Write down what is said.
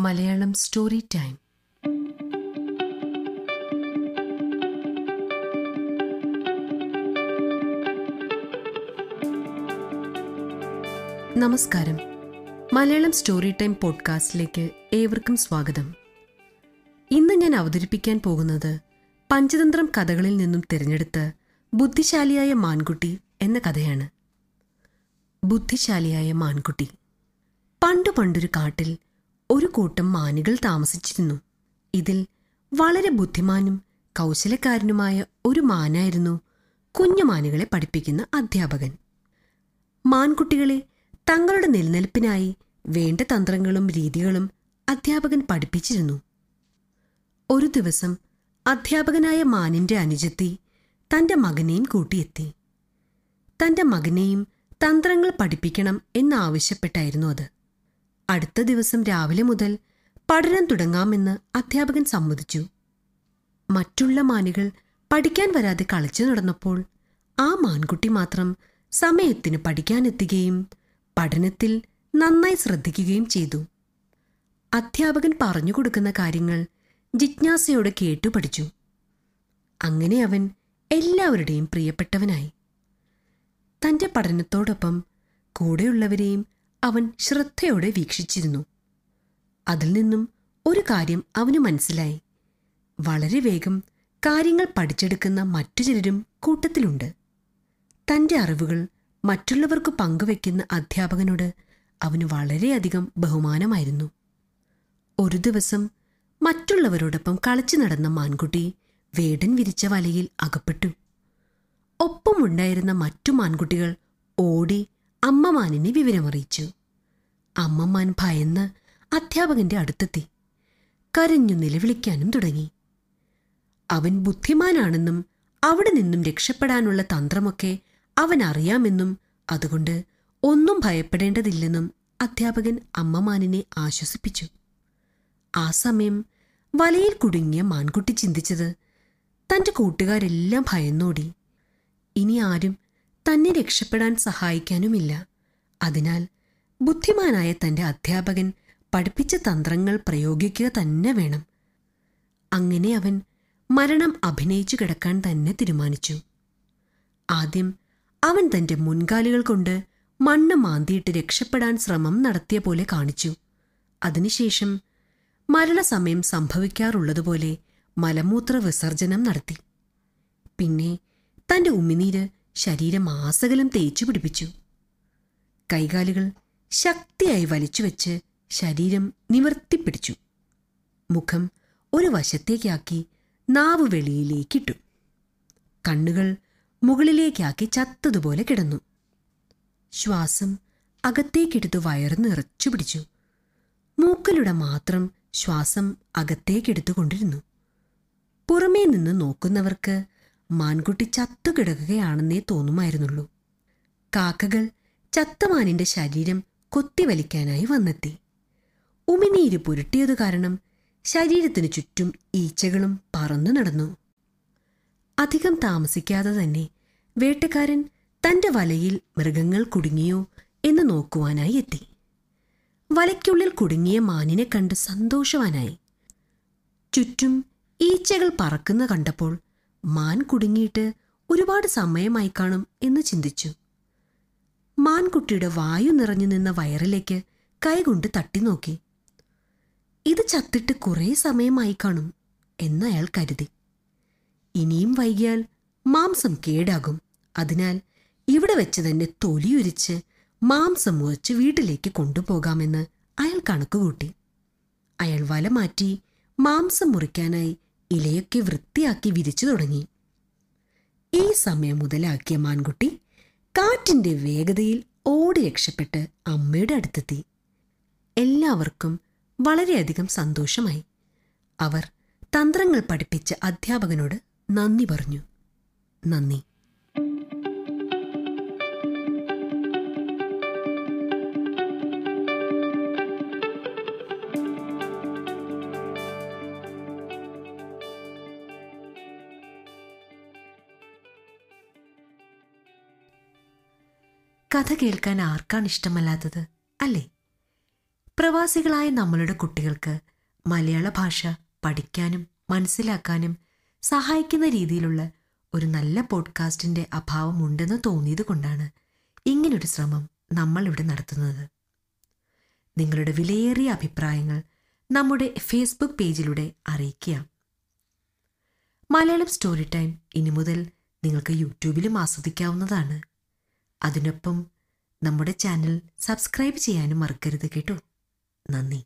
Malayalam story time നമസ്കാരം. Malayalam story time പോഡ്കാസ്റ്റിലേക്ക് ഏവർക്കും സ്വാഗതം. ഇന്ന് ഞാൻ അവതരിപ്പിക്കാൻ പോകുന്നത് പഞ്ചതന്ത്രം കഥകളിൽ നിന്നും തിരഞ്ഞെടുത്ത് ബുദ്ധിശാലിയായ മാൻകുട്ടി എന്ന കഥയാണ്. ബുദ്ധിശാലിയായ മാൻകുട്ടി. പണ്ടു പണ്ടൊരു കാട്ടിൽ ഒരു കൂട്ടം മാനുകൾ താമസിച്ചിരുന്നു. ഇതിൽ വളരെ ബുദ്ധിമാനും കൗശലക്കാരനുമായ ഒരു മാനായിരുന്നു കുഞ്ഞു മാനുകളെ പഠിപ്പിക്കുന്ന അധ്യാപകൻ. മാൻകുട്ടികളെ തങ്ങളുടെ നിലനിൽപ്പിനായി വേണ്ട തന്ത്രങ്ങളും രീതികളും അധ്യാപകൻ പഠിപ്പിച്ചിരുന്നു. ഒരു ദിവസം അധ്യാപകനായ മാനിന്റെ അനുജത്തി തന്റെ മകനെയും കൂട്ടിയെത്തി. തന്റെ മകനെയും തന്ത്രങ്ങൾ പഠിപ്പിക്കണം എന്നാവശ്യപ്പെട്ടായിരുന്നു അത്. അടുത്ത ദിവസം രാവിലെ മുതൽ പഠനം തുടങ്ങാമെന്ന് അധ്യാപകൻ സമ്മതിച്ചു. മറ്റുള്ള മാനുകൾ പഠിക്കാൻ വരാതെ കളിച്ചു നടന്നപ്പോൾ ആ മാൻകുട്ടി മാത്രം സമയത്തിന് പഠിക്കാനെത്തുകയും പഠനത്തിൽ നന്നായി ശ്രദ്ധിക്കുകയും ചെയ്തു. അധ്യാപകൻ പറഞ്ഞു കൊടുക്കുന്ന കാര്യങ്ങൾ ജിജ്ഞാസയോടെ കേട്ടു പഠിച്ചു. അങ്ങനെ അവൻ എല്ലാവരുടെയും പ്രിയപ്പെട്ടവനായി. തന്റെ പഠനത്തോടൊപ്പം കൂടെയുള്ളവരെയും അവൻ ശ്രദ്ധയോടെ വീക്ഷിച്ചിരുന്നു. അതിൽ നിന്നും ഒരു കാര്യം അവന് മനസ്സിലായി. വളരെ വേഗം കാര്യങ്ങൾ പഠിച്ചെടുക്കുന്ന മറ്റു ചിലരും കൂട്ടത്തിലുണ്ട്. തന്റെ അറിവുകൾ മറ്റുള്ളവർക്ക് പങ്കുവെക്കുന്ന അധ്യാപകനോട് അവന് വളരെയധികം ബഹുമാനമായിരുന്നു. ഒരു ദിവസം മറ്റുള്ളവരോടൊപ്പം കളിച്ചു നടന്ന മാൻകുട്ടി വേടൻ വിരിച്ച വലയിൽ അകപ്പെട്ടു. ഒപ്പമുണ്ടായിരുന്ന മറ്റു മാൻകുട്ടികൾ ഓടി അമ്മമാനിനെ വിവരമറിയിച്ചു. അമ്മമാൻ ഭയന്ന് അധ്യാപകന്റെ അടുത്തെത്തി. കരഞ്ഞു നിലവിളിക്കാനും തുടങ്ങി. അവൻ ബുദ്ധിമാനാണെന്നും അവിടെ നിന്നും രക്ഷപ്പെടാനുള്ള തന്ത്രമൊക്കെ അവൻ അറിയാമെന്നും അതുകൊണ്ട് ഒന്നും ഭയപ്പെടേണ്ടതില്ലെന്നും അധ്യാപകൻ അമ്മമാനിനെ ആശ്വസിപ്പിച്ചു. ആ സമയം വലയിൽ കുടുങ്ങിയ മാൻകുട്ടി ചിന്തിച്ചത് തന്റെ കൂട്ടുകാരെല്ലാം ഭയന്നോടി. ഇനി ആരും തന്നെ രക്ഷപ്പെടാൻ സഹായിക്കാനുമില്ല. അതിനാൽ ബുദ്ധിമാനായ തന്റെ അധ്യാപകൻ പഠിപ്പിച്ച തന്ത്രങ്ങൾ പ്രയോഗിക്കുക തന്നെ വേണം. അങ്ങനെ അവൻ മരണം അഭിനയിച്ചു കിടക്കാൻ തന്നെ തീരുമാനിച്ചു. ആദ്യം അവൻ തന്റെ മുൻകാലികൾ കൊണ്ട് മണ്ണ് മാന്തിയിട്ട് രക്ഷപ്പെടാൻ ശ്രമം നടത്തിയ പോലെ കാണിച്ചു. അതിനുശേഷം മരണസമയം സംഭവിക്കാറുള്ളതുപോലെ മലമൂത്ര വിസർജനം നടത്തി. പിന്നെ തന്റെ ഉമിനീര് ശരീരം ആസകലം തേച്ചു പിടിപ്പിച്ചു. കൈകാലുകൾ ശക്തിയായി വലിച്ചുവെച്ച് ശരീരം നിവർത്തിപ്പിടിച്ചു. മുഖം ഒരു വശത്തേക്കാക്കി നാവ് വെളിയിലേക്കിട്ടു. കണ്ണുകൾ മുകളിലേക്കാക്കി ചത്തതുപോലെ കിടന്നു. ശ്വാസം അകത്തേക്കെടുത്ത് വയറ് നിറച്ചു പിടിച്ചു. മൂക്കിലൂടെ മാത്രം ശ്വാസം അകത്തേക്കെടുത്തുകൊണ്ടിരുന്നു. പുറമേ നിന്ന് നോക്കുന്നവർക്ക് മാൻകുട്ടി ചത്തുകിടക്കുകയാണെന്നേ തോന്നുമായിരുന്നുള്ളൂ. കാക്കകൾ ചത്തമാനിന്റെ ശരീരം കൊത്തിവലിക്കാനായി വന്നെത്തി. ഉമിനീര് പുരട്ടിയതു കാരണം ശരീരത്തിനു ചുറ്റും ഈച്ചകളും പറന്നു നടന്നു. അധികം താമസിക്കാതെ തന്നെ വേട്ടക്കാരൻ തന്റെ വലയിൽ മൃഗങ്ങൾ കുടുങ്ങിയോ എന്ന് നോക്കുവാനായി എത്തി. വലയ്ക്കുള്ളിൽ കുടുങ്ങിയ മാനിനെ കണ്ട് സന്തോഷവാനായി. ചുറ്റും ഈച്ചകൾ പറക്കുന്ന കണ്ടപ്പോൾ മാൻ കുടുങ്ങിയിട്ട് ഒരുപാട് സമയമായി കാണും എന്ന് ചിന്തിച്ചു. മാൻകുട്ടിയുടെ വായു നിറഞ്ഞു നിന്ന വയറിലേക്ക് കൈകൊണ്ട് തട്ടി നോക്കി ഇത് ചത്തിട്ട് കുറേ സമയമായി കാണും എന്ന് അയാൾ കരുതി. ഇനിയും വൈകിയാൽ മാംസം കേടാകും. അതിനാൽ ഇവിടെ വെച്ച് തന്നെ തൊലിയുരിച്ച് മാംസം മുറിച്ച് വീട്ടിലേക്ക് കൊണ്ടുപോകാമെന്ന് അയാൾ കണക്കുകൂട്ടി. അയാൾ വല മാറ്റി മാംസം മുറിക്കാനായി ഇലയൊക്കെ വൃത്തിയാക്കി വിരിച്ചു തുടങ്ങി. ഈ സമയം മുതലാക്കിയ മാൻകുട്ടി കാറ്റിന്റെ വേഗതയിൽ ഓടി രക്ഷപ്പെട്ട് അമ്മയുടെ അടുത്തെത്തി. എല്ലാവർക്കും വളരെയധികം സന്തോഷമായി. അവർ തന്ത്രങ്ങൾ പഠിപ്പിച്ച അധ്യാപകനോട് നന്ദി പറഞ്ഞു. നന്ദി. കഥ കേൾക്കാൻ ആർക്കാണ് ഇഷ്ടമല്ലാത്തത്? അല്ലേ? പ്രവാസികളായ നമ്മളുടെ കുട്ടികൾക്ക് മലയാള ഭാഷ പഠിക്കാനും മനസ്സിലാക്കാനും സഹായിക്കുന്ന രീതിയിലുള്ള ഒരു നല്ല പോഡ്കാസ്റ്റിന്റെ അഭാവമുണ്ടെന്ന് തോന്നിയത് കൊണ്ടാണ് ഇങ്ങനൊരു ശ്രമം നമ്മൾ ഇവിടെ നടത്തുന്നത്. നിങ്ങളുടെ വിലയേറിയ അഭിപ്രായങ്ങൾ നമ്മുടെ ഫേസ്ബുക്ക് പേജിലൂടെ അറിയിക്കുക മലയാളം സ്റ്റോറി ടൈം ഇനി മുതൽ നിങ്ങൾക്ക് യൂട്യൂബിലും ആസ്വദിക്കാവുന്നതാണ്. അതിനൊപ്പം നമ്മുടെ ചാനൽ സബ്സ്ക്രൈബ് ചെയ്യാനും മറക്കരുത് കേട്ടോ. നന്ദി.